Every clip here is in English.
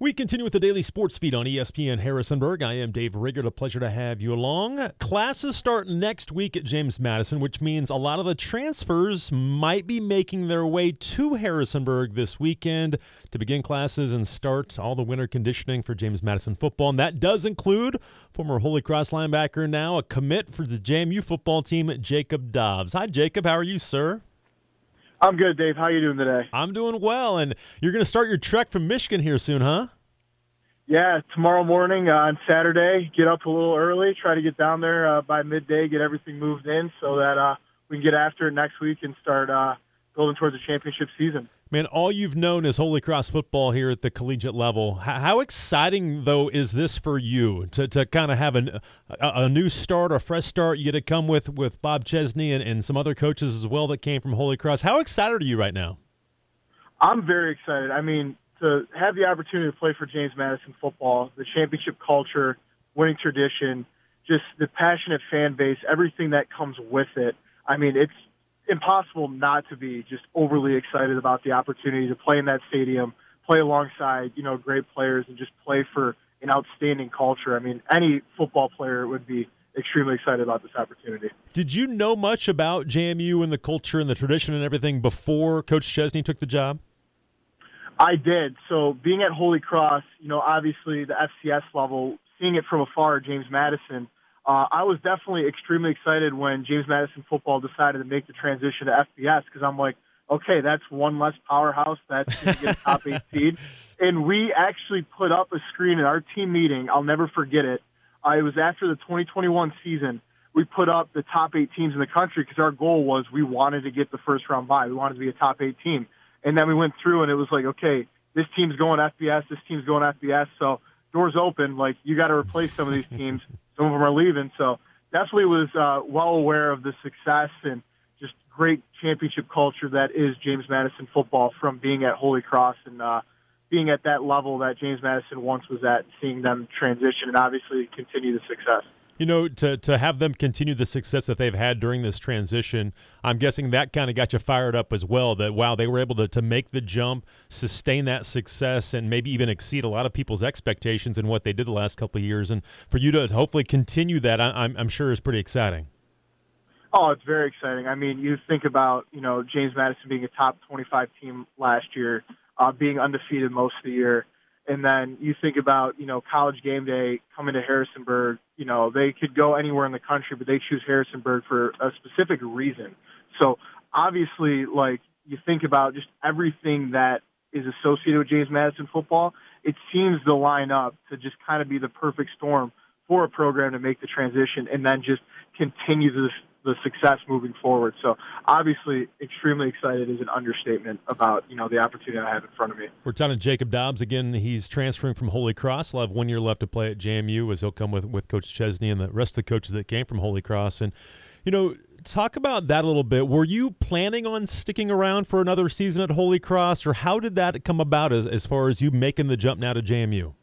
We continue with the daily sports feed on ESPN Harrisonburg. I am Dave Rigger. A pleasure to have you along. Classes start next week at James Madison, which means a lot of the transfers might be making their way to Harrisonburg this weekend to begin classes and start all the winter conditioning for James Madison football. And that does include former Holy Cross linebacker, now a commit for the JMU football team, Jacob Dobbs. Hi, Jacob. How are you, sir? I'm good, Dave. How are you doing today? I'm doing well, and you're going to start your trek from Michigan here soon, huh? Yeah, tomorrow morning uh, on Saturday, get up a little early, try to get down there uh, by midday, get everything moved in so that uh, we can get after it next week and start uh, building towards the championship season. Man, all you've known is Holy Cross football here at the collegiate level. How exciting, though, is this for you to, to kind of have a, a, new start, a fresh start? You get to come with, with Bob Chesney and, and some other coaches as well that came from Holy Cross. How excited are you right now? I'm very excited. I mean, to have the opportunity to play for James Madison football, the championship culture, winning tradition, just the passionate fan base, everything that comes with it. I mean, it's impossible not to be just overly excited about the opportunity to play in that stadium, play alongside, you know, great players and just play for an outstanding culture. I mean, any football player would be extremely excited about this opportunity. Did you know much about JMU and the culture and the tradition and everything before Coach Chesney took the job? I did. So being at Holy Cross, you know, obviously the FCS level, seeing it from afar, James Madison, uh, I was definitely extremely excited when James Madison football decided to make the transition to FBS because I'm like, okay, that's one less powerhouse that's going to get a top eight seed. And we actually put up a screen in our team meeting. I'll never forget it. Uh, it was after the 2021 season. We put up the top eight teams in the country because our goal was we wanted to get the first round bye. We wanted to be a top eight team. And then we went through and it was like, okay, this team's going FBS, this team's going FBS. So doors open. Like you got to replace some of these teams. some of them are leaving. So definitely was uh, well aware of the success and just great championship culture that is James Madison football from being at Holy Cross and uh, being at that level that James Madison once was at, seeing them transition and obviously continue the success. You know, to to have them continue the success that they've had during this transition, I'm guessing that kind of got you fired up as well. That wow, they were able to to make the jump, sustain that success, and maybe even exceed a lot of people's expectations in what they did the last couple of years. And for you to hopefully continue that, I, I'm I'm sure is pretty exciting. Oh, it's very exciting. I mean, you think about you know James Madison being a top 25 team last year, uh, being undefeated most of the year and then you think about, you know, college game day coming to Harrisonburg, you know, they could go anywhere in the country, but they choose Harrisonburg for a specific reason. So obviously, like, you think about just everything that is associated with James Madison football, it seems to line up to just kind of be the perfect storm for a program to make the transition and then just continue this the success moving forward. So obviously, extremely excited is an understatement about you know the opportunity I have in front of me. We're talking to Jacob Dobbs again. He's transferring from Holy Cross. He'll have one year left to play at JMU as he'll come with with Coach Chesney and the rest of the coaches that came from Holy Cross. And you know, talk about that a little bit. Were you planning on sticking around for another season at Holy Cross, or how did that come about as as far as you making the jump now to JMU?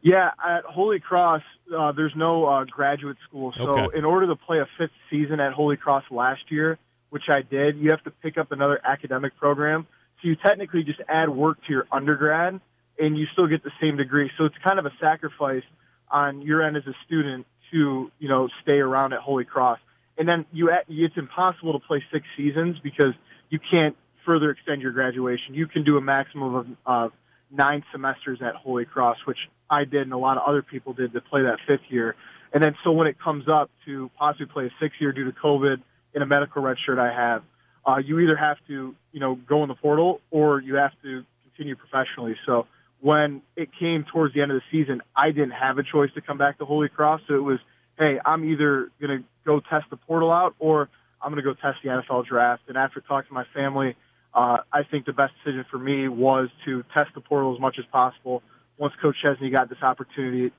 Yeah, at Holy Cross, uh, there's no uh, graduate school. So okay. in order to play a fifth season at Holy Cross last year, which I did, you have to pick up another academic program. So you technically just add work to your undergrad, and you still get the same degree. So it's kind of a sacrifice on your end as a student to you know stay around at Holy Cross. And then you it's impossible to play six seasons because you can't further extend your graduation. You can do a maximum of uh, nine semesters at Holy Cross, which I did and a lot of other people did to play that fifth year. And then so when it comes up to possibly play a sixth year due to COVID in a medical red shirt I have, uh, you either have to, you know, go in the portal or you have to continue professionally. So when it came towards the end of the season, I didn't have a choice to come back to Holy Cross. So it was, hey, I'm either going to go test the portal out or I'm going to go test the NFL draft. And after talking to my family, uh, I think the best decision for me was to test the portal as much as possible. Once Coach Chesney got this opportunity, it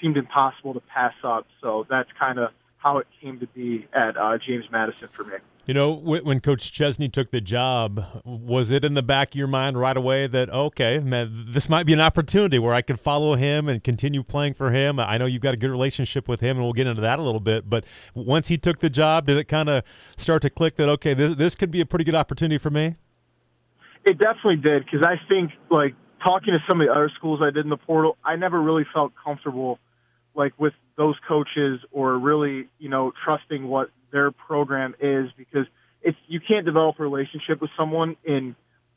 seemed impossible to pass up. So that's kind of how it came to be at uh, James Madison for me. You know, when Coach Chesney took the job, was it in the back of your mind right away that okay, man, this might be an opportunity where I could follow him and continue playing for him? I know you've got a good relationship with him, and we'll get into that a little bit. But once he took the job, did it kind of start to click that okay, this this could be a pretty good opportunity for me? It definitely did because I think like talking to some of the other schools I did in the portal, I never really felt comfortable like with those coaches or really, you know, trusting what their program is because it's you can't develop a relationship with someone in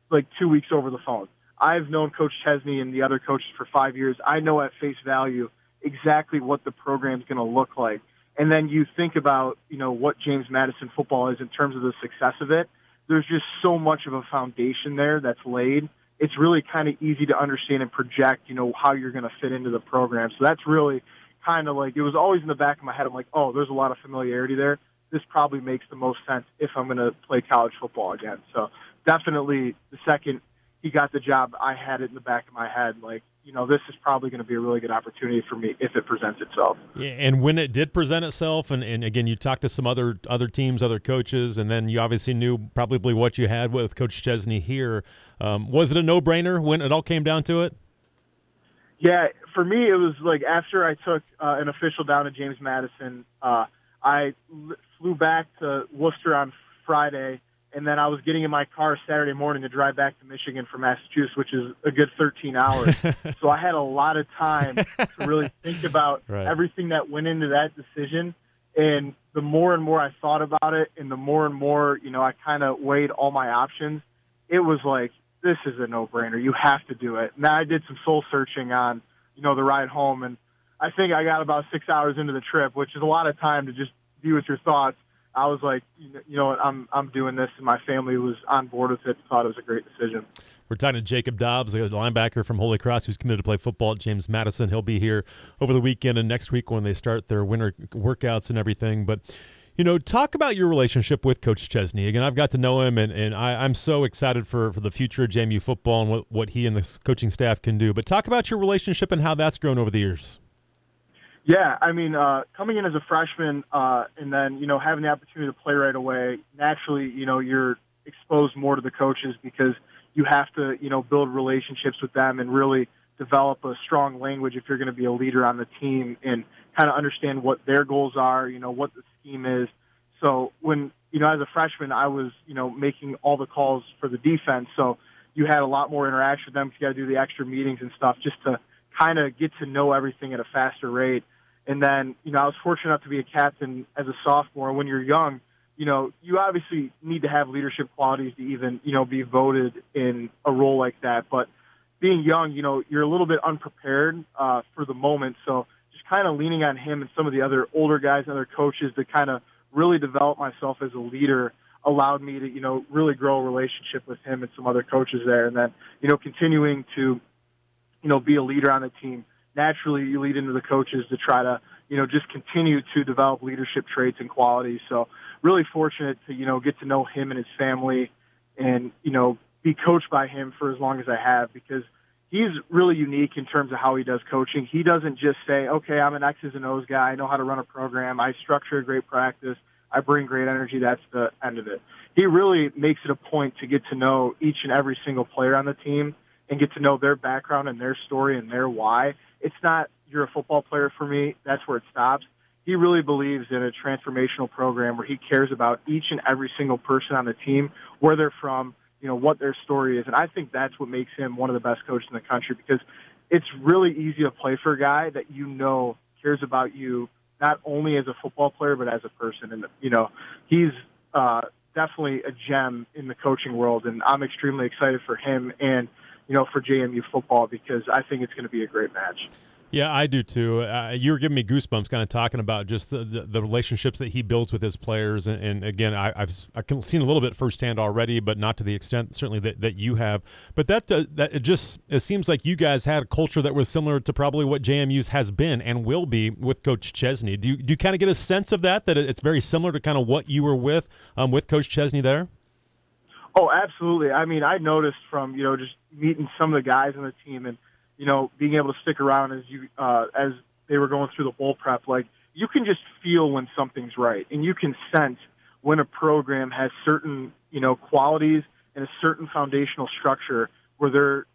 like two weeks over the phone. I've known Coach Chesney and the other coaches for five years. I know at face value exactly what the program's going to look like. And then you think about, you know, what James Madison football is in terms of the success of it. There's just so much of a foundation there that's laid. It's really kind of easy to understand and project, you know, how you're going to fit into the program. So that's really kind of like, it was always in the back of my head. I'm like, oh, there's a lot of familiarity there. This probably makes the most sense if I'm going to play college football again. So definitely the second he got the job, I had it in the back of my head, like, you know, this is probably going to be a really good opportunity for me if it presents itself. Yeah, and when it did present itself, and, and again, you talked to some other other teams, other coaches, and then you obviously knew probably what you had with Coach Chesney here. Um, was it a no brainer when it all came down to it? Yeah, for me, it was like after I took uh, an official down to James Madison, uh, I flew back to Worcester on Friday and then I was getting in my car Saturday morning to drive back to Michigan from Massachusetts, which is a good 13 hours. so I had a lot of time to really think about right. everything that went into that decision. And the more and more I thought about it, and the more and more, you know, I kind of weighed all my options, it was like, this is a no-brainer. You have to do it. Now I did some soul searching on, you know, the ride home, and I think I got about six hours into the trip, which is a lot of time to just be with your thoughts I was like, you know, I'm I'm doing this, and my family was on board with it. Thought it was a great decision. We're talking to Jacob Dobbs, a linebacker from Holy Cross, who's committed to play football at James Madison. He'll be here over the weekend and next week when they start their winter workouts and everything. But you know, talk about your relationship with Coach Chesney. Again, I've got to know him, and, and I, am so excited for, for the future of JMU football and what, what he and the coaching staff can do. But talk about your relationship and how that's grown over the years. Yeah, I mean, uh, coming in as a freshman uh, and then you know having the opportunity to play right away, naturally, you know, you're exposed more to the coaches because you have to you know build relationships with them and really develop a strong language if you're going to be a leader on the team and kind of understand what their goals are, you know, what the scheme is. So when you know as a freshman, I was you know making all the calls for the defense, so you had a lot more interaction with them. You got to do the extra meetings and stuff just to kind of get to know everything at a faster rate. And then, you know, I was fortunate enough to be a captain as a sophomore. When you're young, you know, you obviously need to have leadership qualities to even, you know, be voted in a role like that. But being young, you know, you're a little bit unprepared uh, for the moment. So just kind of leaning on him and some of the other older guys and other coaches to kind of really develop myself as a leader allowed me to, you know, really grow a relationship with him and some other coaches there. And then, you know, continuing to, you know, be a leader on the team naturally you lead into the coaches to try to, you know, just continue to develop leadership traits and qualities. So really fortunate to, you know, get to know him and his family and, you know, be coached by him for as long as I have because he's really unique in terms of how he does coaching. He doesn't just say, okay, I'm an X's and O's guy. I know how to run a program. I structure a great practice. I bring great energy. That's the end of it. He really makes it a point to get to know each and every single player on the team and get to know their background and their story and their why it's not you're a football player for me. That's where it stops. He really believes in a transformational program where he cares about each and every single person on the team, where they're from, you know, what their story is. And I think that's what makes him one of the best coaches in the country because it's really easy to play for a guy that you know cares about you not only as a football player but as a person. And you know, he's uh, definitely a gem in the coaching world, and I'm extremely excited for him and you know, for JMU football because I think it's going to be a great match. Yeah, I do too. Uh, you were giving me goosebumps, kind of talking about just the, the, the relationships that he builds with his players, and, and again, I, have I've seen a little bit firsthand already, but not to the extent certainly that, that you have. But that uh, that it just it seems like you guys had a culture that was similar to probably what JMU's has been and will be with Coach Chesney. Do you, do you kind of get a sense of that that it's very similar to kind of what you were with um, with Coach Chesney there? Oh, absolutely. I mean, I noticed from you know just meeting some of the guys on the team and you know being able to stick around as you uh, as they were going through the bowl prep. Like you can just feel when something's right, and you can sense when a program has certain you know qualities and a certain foundational structure where they're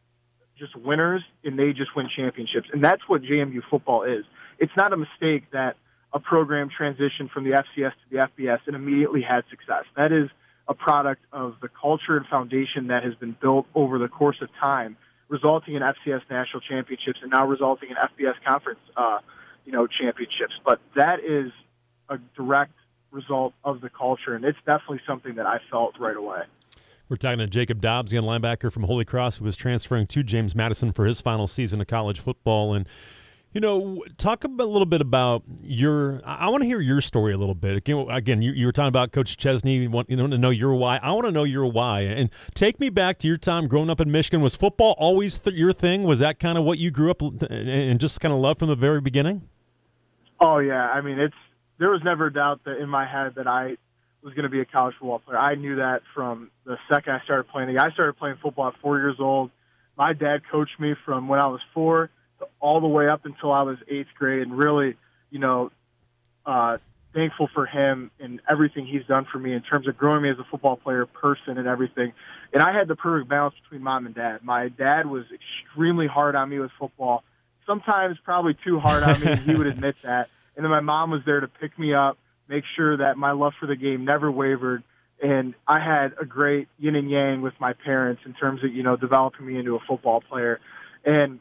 just winners and they just win championships. And that's what JMU football is. It's not a mistake that a program transitioned from the FCS to the FBS and immediately had success. That is a product of the culture and foundation that has been built over the course of time resulting in FCS national championships and now resulting in FBS conference, uh, you know, championships. But that is a direct result of the culture, and it's definitely something that I felt right away. We're talking to Jacob Dobbs, again, linebacker from Holy Cross, who was transferring to James Madison for his final season of college football. And you know, talk a, little bit about your. I want to hear your story a little bit. Again, again, you, you were talking about Coach Chesney. You want you know to know your why. I want to know your why, and take me back to your time growing up in Michigan. Was football always th- your thing? Was that kind of what you grew up and just kind of loved from the very beginning? Oh yeah, I mean, it's there was never a doubt that in my head that I was going to be a college football player. I knew that from the second I started playing. I started playing football at four years old. My dad coached me from when I was four all the way up until I was eighth grade, and really, you know, uh, thankful for him and everything he's done for me in terms of growing me as a football player, person, and everything. And I had the perfect balance between mom and dad. My dad was extremely hard on me with football, sometimes probably too hard on me. he would admit that. And then my mom was there to pick me up, make sure that my love for the game never wavered. And I had a great yin and yang with my parents in terms of, you know, developing me into a football player. And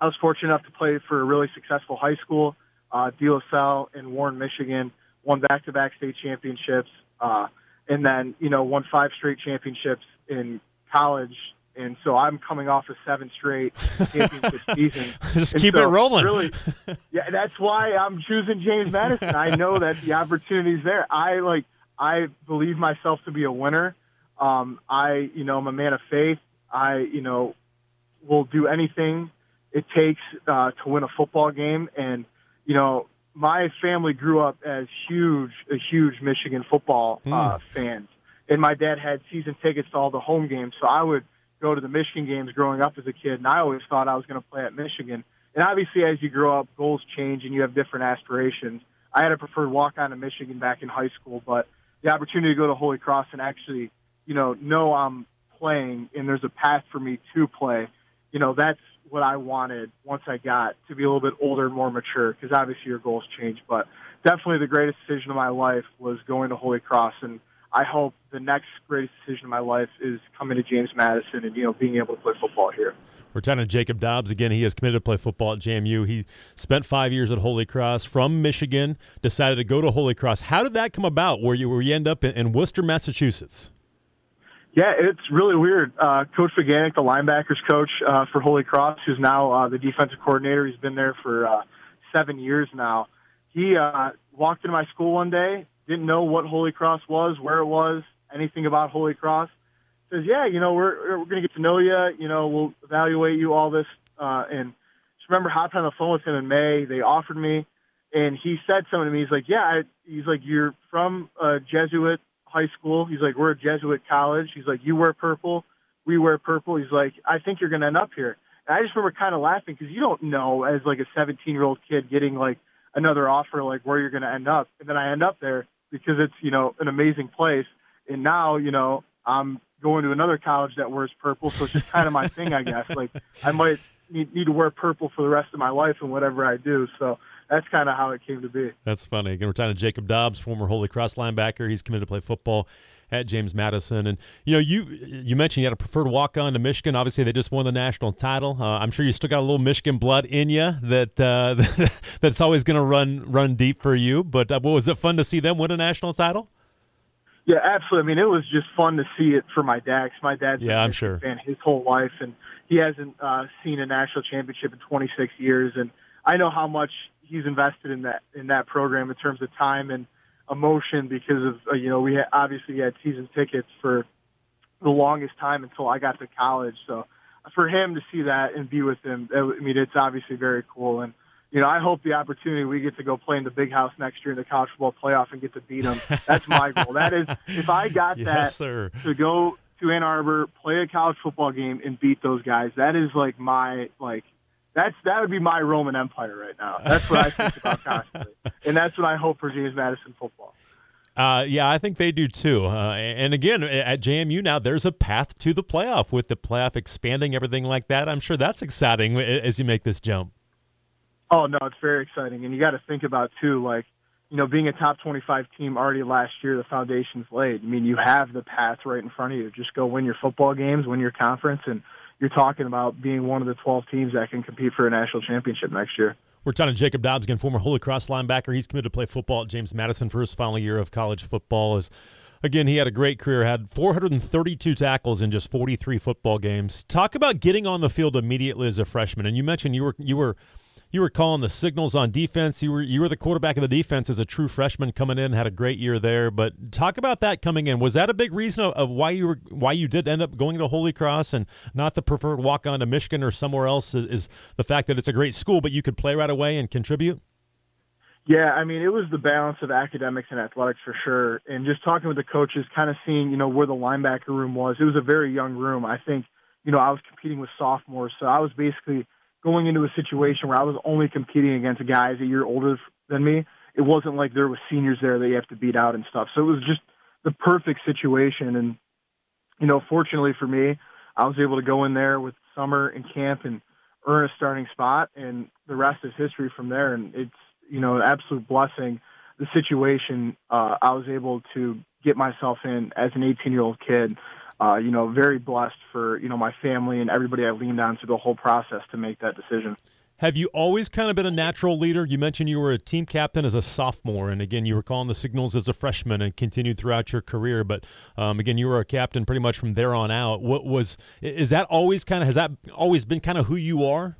I was fortunate enough to play for a really successful high school, uh, De La Salle in Warren, Michigan, won back-to-back state championships, uh, and then, you know, won five straight championships in college. And so I'm coming off a seven straight championship season. Just and keep so it rolling. Really, yeah, that's why I'm choosing James Madison. I know that the opportunity's there. I like, I believe myself to be a winner. Um, I, you know, I'm a man of faith. I, you know, will do anything it takes uh, to win a football game. And you know, my family grew up as huge, a huge Michigan football uh, mm. fans, and my dad had season tickets to all the home games, so I would go to the Michigan games growing up as a kid, and I always thought I was going to play at Michigan. And obviously, as you grow up, goals change and you have different aspirations. I had a preferred walk on to Michigan back in high school, but the opportunity to go to Holy Cross and actually, you know, know I'm playing and there's a path for me to play, you know, that's what I wanted once I got to be a little bit older more mature because obviously your goals change. But definitely the greatest decision of my life was going to Holy Cross, and I hope the next greatest decision of my life is coming to James Madison and you know being able to play football here. To Jacob Dobbs again. He has committed to play football at JMU. He spent five years at Holy Cross from Michigan. Decided to go to Holy Cross. How did that come about? Where you where you end up in, in Worcester, Massachusetts? Yeah, it's really weird. Uh, coach Viganic, the linebackers coach uh, for Holy Cross, who's now uh, the defensive coordinator, he's been there for uh, seven years now. He uh, walked into my school one day, didn't know what Holy Cross was, where it was, anything about Holy Cross. Says, yeah, you know, we're we're to get to know you. You know, we'll evaluate you, all this. Uh, and just remember hopping on the phone with him in May. They offered me, and he said something to me. He's like, yeah, I, he's like, you're from a Jesuit high school. He's like, we're a Jesuit college. He's like, you wear purple, we wear purple. He's like, I think you're going to end up here. And I just remember kind of laughing because you don't know as like a 17 year old kid getting like another offer like where you're going to end up. And then I end up there because it's, you know, an amazing place. And now, you know, I'm going to another college that wears purple. So it's just kind of my thing, I guess. Like I might need, need to wear purple for the rest of my life and whatever I do. So that's kind of how it came to be. That's funny. Again, we're talking to Jacob Dobbs, former Holy Cross linebacker. He's committed to play football at James Madison. And you know, you you mentioned you had a preferred walk on to Michigan. Obviously, they just won the national title. Uh, I'm sure you still got a little Michigan blood in you that uh, that's always going to run run deep for you. But uh, was it fun to see them win a national title? Yeah, absolutely. I mean, it was just fun to see it for my dad. My dad's yeah, I'm sure, fan his whole life, and he hasn't uh, seen a national championship in 26 years. And I know how much he's invested in that in that program in terms of time and emotion because of uh, you know we had, obviously had season tickets for the longest time until I got to college. So for him to see that and be with him, I mean, it's obviously very cool. And you know, I hope the opportunity we get to go play in the big house next year in the college football playoff and get to beat them. That's my goal. That is, if I got yes, that sir. to go to Ann Arbor, play a college football game, and beat those guys, that is like my like that's that would be my Roman Empire right now. That's what I think about constantly, and that's what I hope for James Madison football. Uh, yeah, I think they do too. Uh, and again, at JMU now, there's a path to the playoff with the playoff expanding, everything like that. I'm sure that's exciting as you make this jump. Oh no, it's very exciting, and you got to think about too, like you know, being a top 25 team already last year, the foundation's laid. I mean, you have the path right in front of you. Just go win your football games, win your conference, and you're talking about being one of the 12 teams that can compete for a national championship next year. We're talking to Jacob Dobbs again, former Holy Cross linebacker. He's committed to play football at James Madison for his final year of college football. Is again, he had a great career, had 432 tackles in just 43 football games. Talk about getting on the field immediately as a freshman. And you mentioned you were you were you were calling the signals on defense. You were you were the quarterback of the defense as a true freshman coming in. Had a great year there. But talk about that coming in. Was that a big reason of, of why you were why you did end up going to Holy Cross and not the preferred walk on to Michigan or somewhere else? Is, is the fact that it's a great school, but you could play right away and contribute? Yeah, I mean, it was the balance of academics and athletics for sure. And just talking with the coaches, kind of seeing, you know, where the linebacker room was. It was a very young room. I think, you know, I was competing with sophomores, so I was basically going into a situation where I was only competing against guys a year older than me. It wasn't like there was seniors there that you have to beat out and stuff. So it was just the perfect situation. And, you know, fortunately for me, I was able to go in there with summer and camp and earn a starting spot, and the rest is history from there. And it's you know, an absolute blessing. The situation uh, I was able to get myself in as an 18 year old kid. Uh, you know, very blessed for you know my family and everybody I leaned on through the whole process to make that decision. Have you always kind of been a natural leader? You mentioned you were a team captain as a sophomore, and again, you were calling the signals as a freshman and continued throughout your career. But um, again, you were a captain pretty much from there on out. What was is that always kind of has that always been kind of who you are?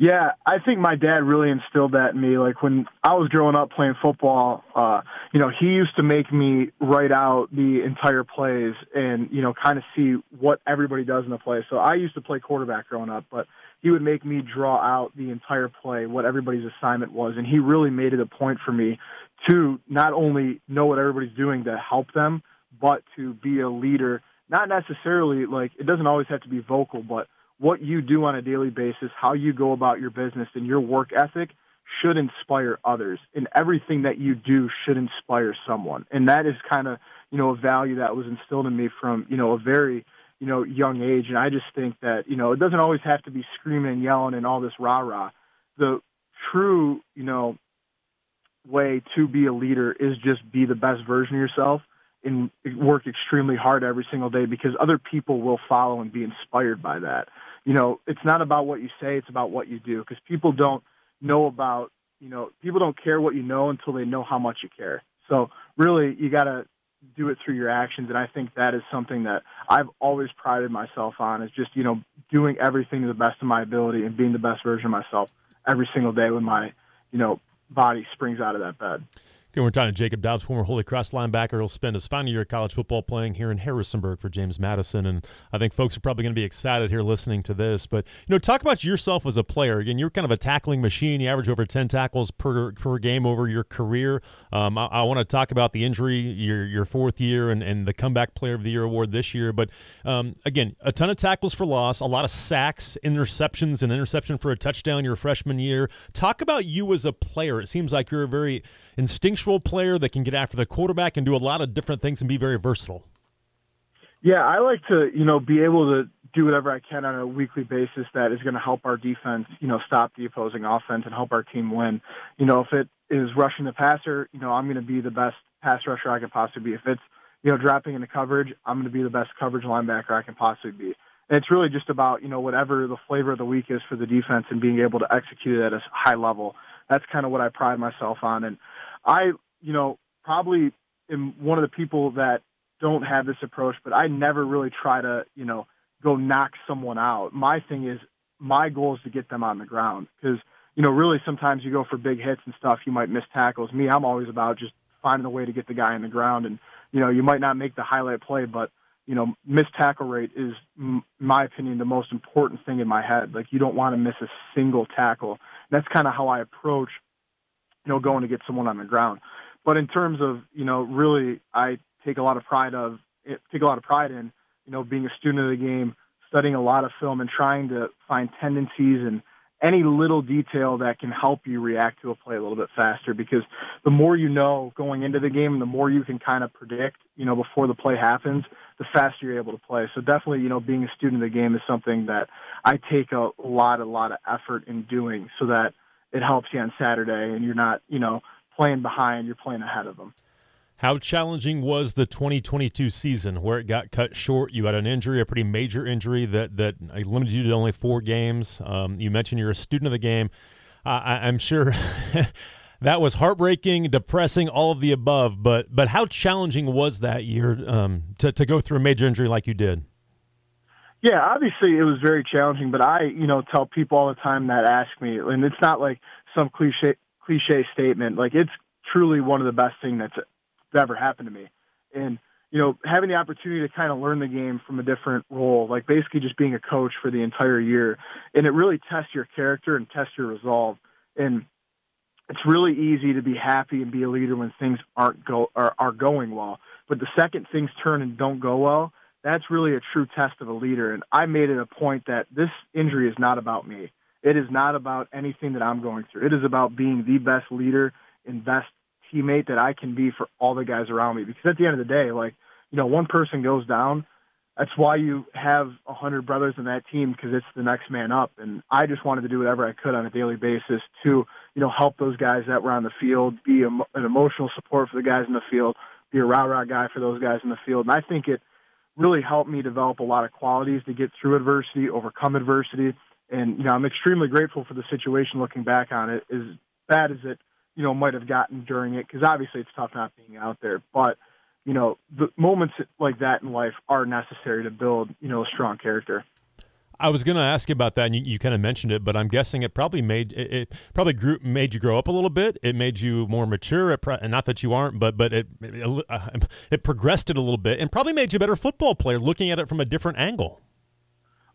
Yeah, I think my dad really instilled that in me. Like when I was growing up playing football, uh, you know, he used to make me write out the entire plays and, you know, kind of see what everybody does in the play. So I used to play quarterback growing up, but he would make me draw out the entire play, what everybody's assignment was. And he really made it a point for me to not only know what everybody's doing to help them, but to be a leader. Not necessarily like it doesn't always have to be vocal, but what you do on a daily basis, how you go about your business, and your work ethic should inspire others. And everything that you do should inspire someone. And that is kind of, you know, a value that was instilled in me from, you know, a very, you know, young age. And I just think that, you know, it doesn't always have to be screaming and yelling and all this rah rah. The true, you know, way to be a leader is just be the best version of yourself and work extremely hard every single day because other people will follow and be inspired by that you know, it's not about what you say, it's about what you do because people don't know about, you know, people don't care what you know until they know how much you care. So really, you got to do it through your actions. And I think that is something that I've always prided myself on is just, you know, doing everything to the best of my ability and being the best version of myself every single day when my, you know, body springs out of that bed. Again, we're talking to Jacob Dobbs, former Holy Cross linebacker. He'll spend his final year of college football playing here in Harrisonburg for James Madison. And I think folks are probably going to be excited here listening to this. But, you know, talk about yourself as a player. Again, you're kind of a tackling machine. You average over 10 tackles per, per game over your career. Um, I, I want to talk about the injury, your, your fourth year, and, and the Comeback Player of the Year award this year. But, um, again, a ton of tackles for loss, a lot of sacks, interceptions, and interception for a touchdown your freshman year. Talk about you as a player. It seems like you're a very instinctual player that can get after the quarterback and do a lot of different things and be very versatile. Yeah, I like to, you know, be able to do whatever I can on a weekly basis that is going to help our defense, you know, stop the opposing offense and help our team win. You know, if it is rushing the passer, you know, I'm going to be the best pass rusher I can possibly be. If it's, you know, dropping into coverage, I'm going to be the best coverage linebacker I can possibly be. And it's really just about, you know, whatever the flavor of the week is for the defense and being able to execute it at a high level. That's kind of what I pride myself on. And I, you know, probably am one of the people that don't have this approach, but I never really try to, you know, go knock someone out. My thing is, my goal is to get them on the ground because, you know, really sometimes you go for big hits and stuff, you might miss tackles. Me, I'm always about just finding a way to get the guy on the ground. And, you know, you might not make the highlight play, but, you know, missed tackle rate is, in my opinion, the most important thing in my head. Like, you don't want to miss a single tackle. That's kind of how I approach you know, going to get someone on the ground. But in terms of, you know, really, I take a lot of pride of eh, take a lot of pride in, you know, being a student of the game, studying a lot of film, and trying to find tendencies and any little detail that can help you react to a play a little bit faster. Because the more you know going into the game, the more you can kind of predict, you know, before the play happens, the faster you're able to play. So definitely, you know, being a student of the game is something that I take a lot, a lot of effort in doing, so that it helps you on Saturday and you're not, you know, playing behind, you're playing ahead of them. How challenging was the 2022 season where it got cut short? You had an injury, a pretty major injury that that limited you to only four games. Um, you mentioned you're a student of the game. I, I'm sure that was heartbreaking, depressing, all of the above. But but how challenging was that year um, to to go through a major injury like you did? Yeah, obviously it was very challenging. But I, you know, tell people all the time that ask me, and it's not like some cliche cliche statement. Like it's truly one of the best things that's ever happened to me. And you know, having the opportunity to kind of learn the game from a different role, like basically just being a coach for the entire year, and it really tests your character and tests your resolve. And it's really easy to be happy and be a leader when things aren't go are, are going well. But the second things turn and don't go well, that's really a true test of a leader. And I made it a point that this injury is not about me. It is not about anything that I'm going through. It is about being the best leader and best teammate that I can be for all the guys around me. Because at the end of the day, like, you know, one person goes down, that's why you have a hundred brothers in that team because it's the next man up. And I just wanted to do whatever I could on a daily basis to, you know, help those guys that were on the field, be an emotional support for the guys in the field, be a rah rah guy for those guys in the field. And I think it really helped me develop a lot of qualities to get through adversity, overcome adversity. And, you know, I'm extremely grateful for the situation looking back on it, as bad as it, you know, might have gotten during it, because obviously it's tough not being out there. But, you know, the moments like that in life are necessary to build, you know, a strong character. I was going to ask you about that, and you, you, kind of mentioned it, but I'm guessing it probably made it, it, probably grew made you grow up a little bit. It made you more mature, and not that you aren't, but but it it, uh, it progressed it a little bit, and probably made you a better football player, looking at it from a different angle.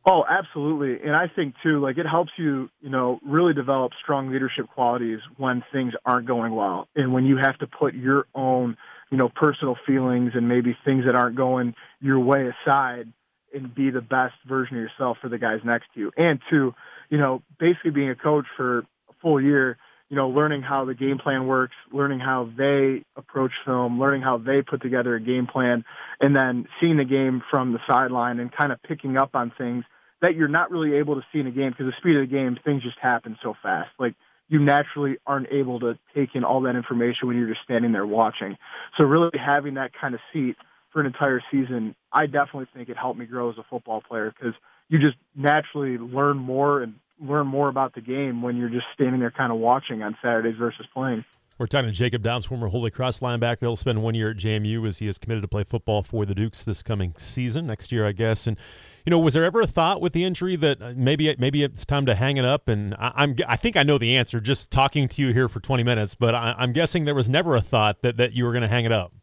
Oh, absolutely, and I think too, like it helps you, you know, really develop strong leadership qualities when things aren't going well, and when you have to put your own you know, personal feelings and maybe things that aren't going your way aside and be the best version of yourself for the guys next to you. And two, you know, basically being a coach for a full year, you know, learning how the game plan works, learning how they approach film, learning how they put together a game plan, and then seeing the game from the sideline and kind of picking up on things that you're not really able to see in a game because the speed of the game, things just happen so fast. Like you naturally aren't able to take in all that information when you're just standing there watching. So really having that kind of seat for an entire season, I definitely think it helped me grow as a football player because you just naturally learn more and learn more about the game when you're just standing there kind of watching on Saturdays versus playing. We're talking to Jacob Dobbs, former Holy Cross linebacker. He'll spend one year at JMU as he is committed to play football for the Dukes this coming season, next year, I guess. And you know, was there ever a thought with the injury that uh, maybe maybe it's time to hang it up? And I, am I think I know the answer just talking to you here for 20 minutes, but I, I'm guessing there was never a thought that that you were going to hang it up.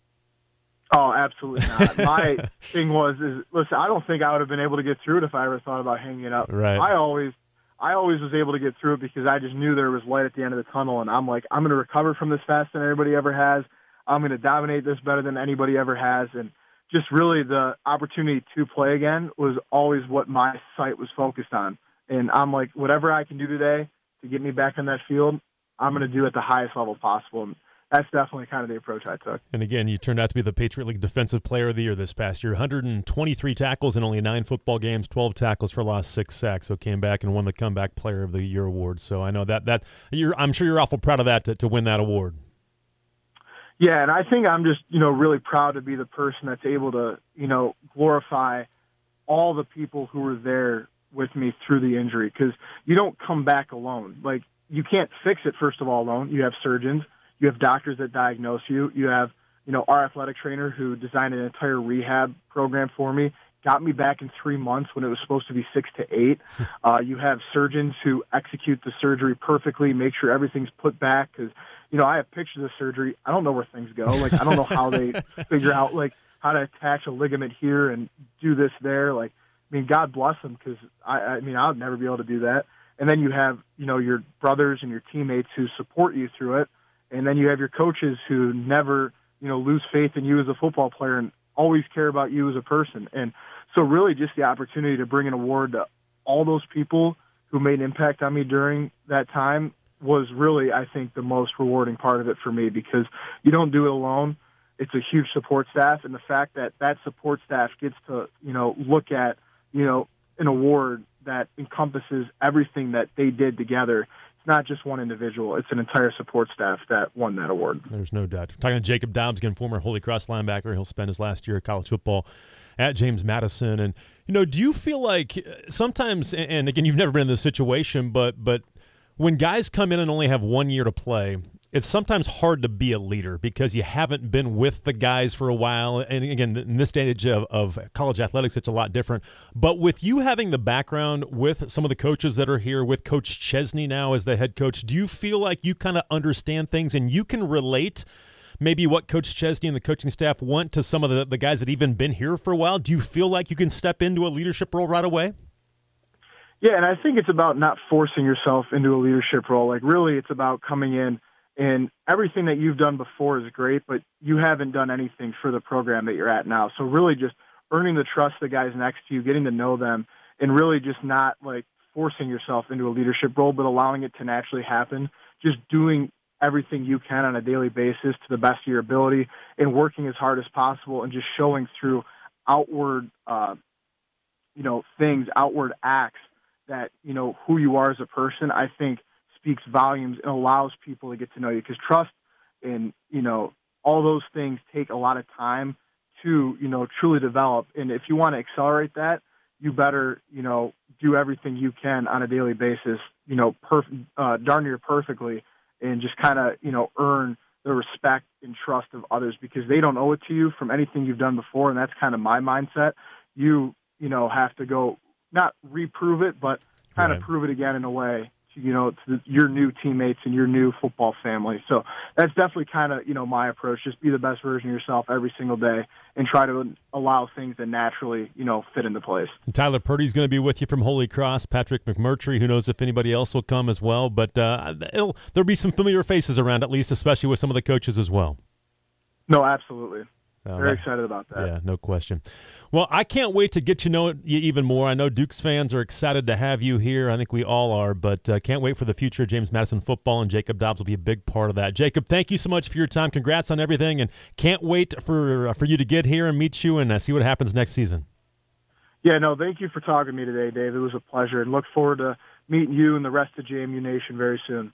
Oh, absolutely not. My thing was is listen, I don't think I would have been able to get through it if I ever thought about hanging it up. Right. I always I always was able to get through it because I just knew there was light at the end of the tunnel, and I'm like, I'm going to recover from this faster than anybody ever has. I'm going to dominate this better than anybody ever has, and just really the opportunity to play again was always what my sight was focused on. And I'm like, whatever I can do today to get me back on that field, I'm going to do at the highest level possible. And that's definitely kind of the approach I took. And again, you turned out to be the Patriot League Defensive Player of the Year this past year. 123 tackles in only nine football games, 12 tackles for loss, six sacks. So came back and won the Comeback Player of the Year award. So I know that that you're, I'm sure you're awful proud of that to, to win that award. Yeah, and I think I'm just you know really proud to be the person that's able to you know glorify all the people who were there with me through the injury because you don't come back alone. Like you can't fix it first of all alone. You have surgeons you have doctors that diagnose you. You have, you know, our athletic trainer who designed an entire rehab program for me, got me back in three months when it was supposed to be six to eight. Uh, you have surgeons who execute the surgery perfectly, make sure everything's put back. Because, you know, I have pictures of surgery. I don't know where things go. Like, I don't know how they figure out, like, how to attach a ligament here and do this there. Like, I mean, God bless them because I, I mean, I would never be able to do that. And then you have, you know, your brothers and your teammates who support you through it and then you have your coaches who never you know lose faith in you as a football player and always care about you as a person. And so really just the opportunity to bring an award to all those people who made an impact on me during that time was really i think the most rewarding part of it for me because you don't do it alone. It's a huge support staff. And the fact that that support staff gets to you know look at you know an award that encompasses everything that they did together it's not just one individual; it's an entire support staff that won that award. There's no doubt. Talking to Jacob Dobbs, again, former Holy Cross linebacker. He'll spend his last year of college football at James Madison. And you know, do you feel like uh, sometimes? And again, you've never been in this situation, but but when guys come in and only have one year to play, it's sometimes hard to be a leader because you haven't been with the guys for a while. And again, in this day stage of, of college athletics, it's a lot different. But with you having the background with some of the coaches that are here, with Coach Chesney now as the head coach, do you feel like you kind of understand things and you can relate? Maybe what Coach Chesney and the coaching staff want to some of the, the guys that even been here for a while. Do you feel like you can step into a leadership role right away? Yeah, and I think it's about not forcing yourself into a leadership role. Like, really, it's about coming in and everything that you've done before is great, but you haven't done anything for the program that you're at now. So really just earning the trust of the guys next to you, getting to know them, and really just not like forcing yourself into a leadership role, but allowing it to naturally happen. Just doing everything you can on a daily basis to the best of your ability and working as hard as possible and just showing through outward, uh, you know, things, outward acts that, you know, who you are as a person. I think speaks volumes and allows people to get to know you because trust and you know all those things take a lot of time to you know truly develop and if you want to accelerate that you better you know do everything you can on a daily basis you know perf- uh, darn near perfectly and just kind of you know earn the respect and trust of others because they don't owe it to you from anything you've done before and that's kind of my mindset you you know have to go not reprove it but kind right. of prove it again in a way you know, to your new teammates and your new football family. So that's definitely kind of, you know, my approach. Just be the best version of yourself every single day and try to allow things to naturally, you know, fit into place. And Tyler Purdy's going to be with you from Holy Cross. Patrick McMurtry, who knows if anybody else will come as well. But uh, there'll be some familiar faces around, at least, especially with some of the coaches as well. No, absolutely. Uh, Very excited about that. Yeah, no question. Well, I can't wait to get to know you even more. I know Dukes fans are excited to have you here. I think we all are, but uh, can't wait for the future of James Madison football, and Jacob Dobbs will be a big part of that. Jacob, thank you so much for your time. Congrats on everything, and can't wait for uh, for you to get here and meet you and uh, see what happens next season. Yeah, no, thank you for talking to me today, Dave. It was a pleasure, and look forward to meeting you and the rest of JMU Nation very soon.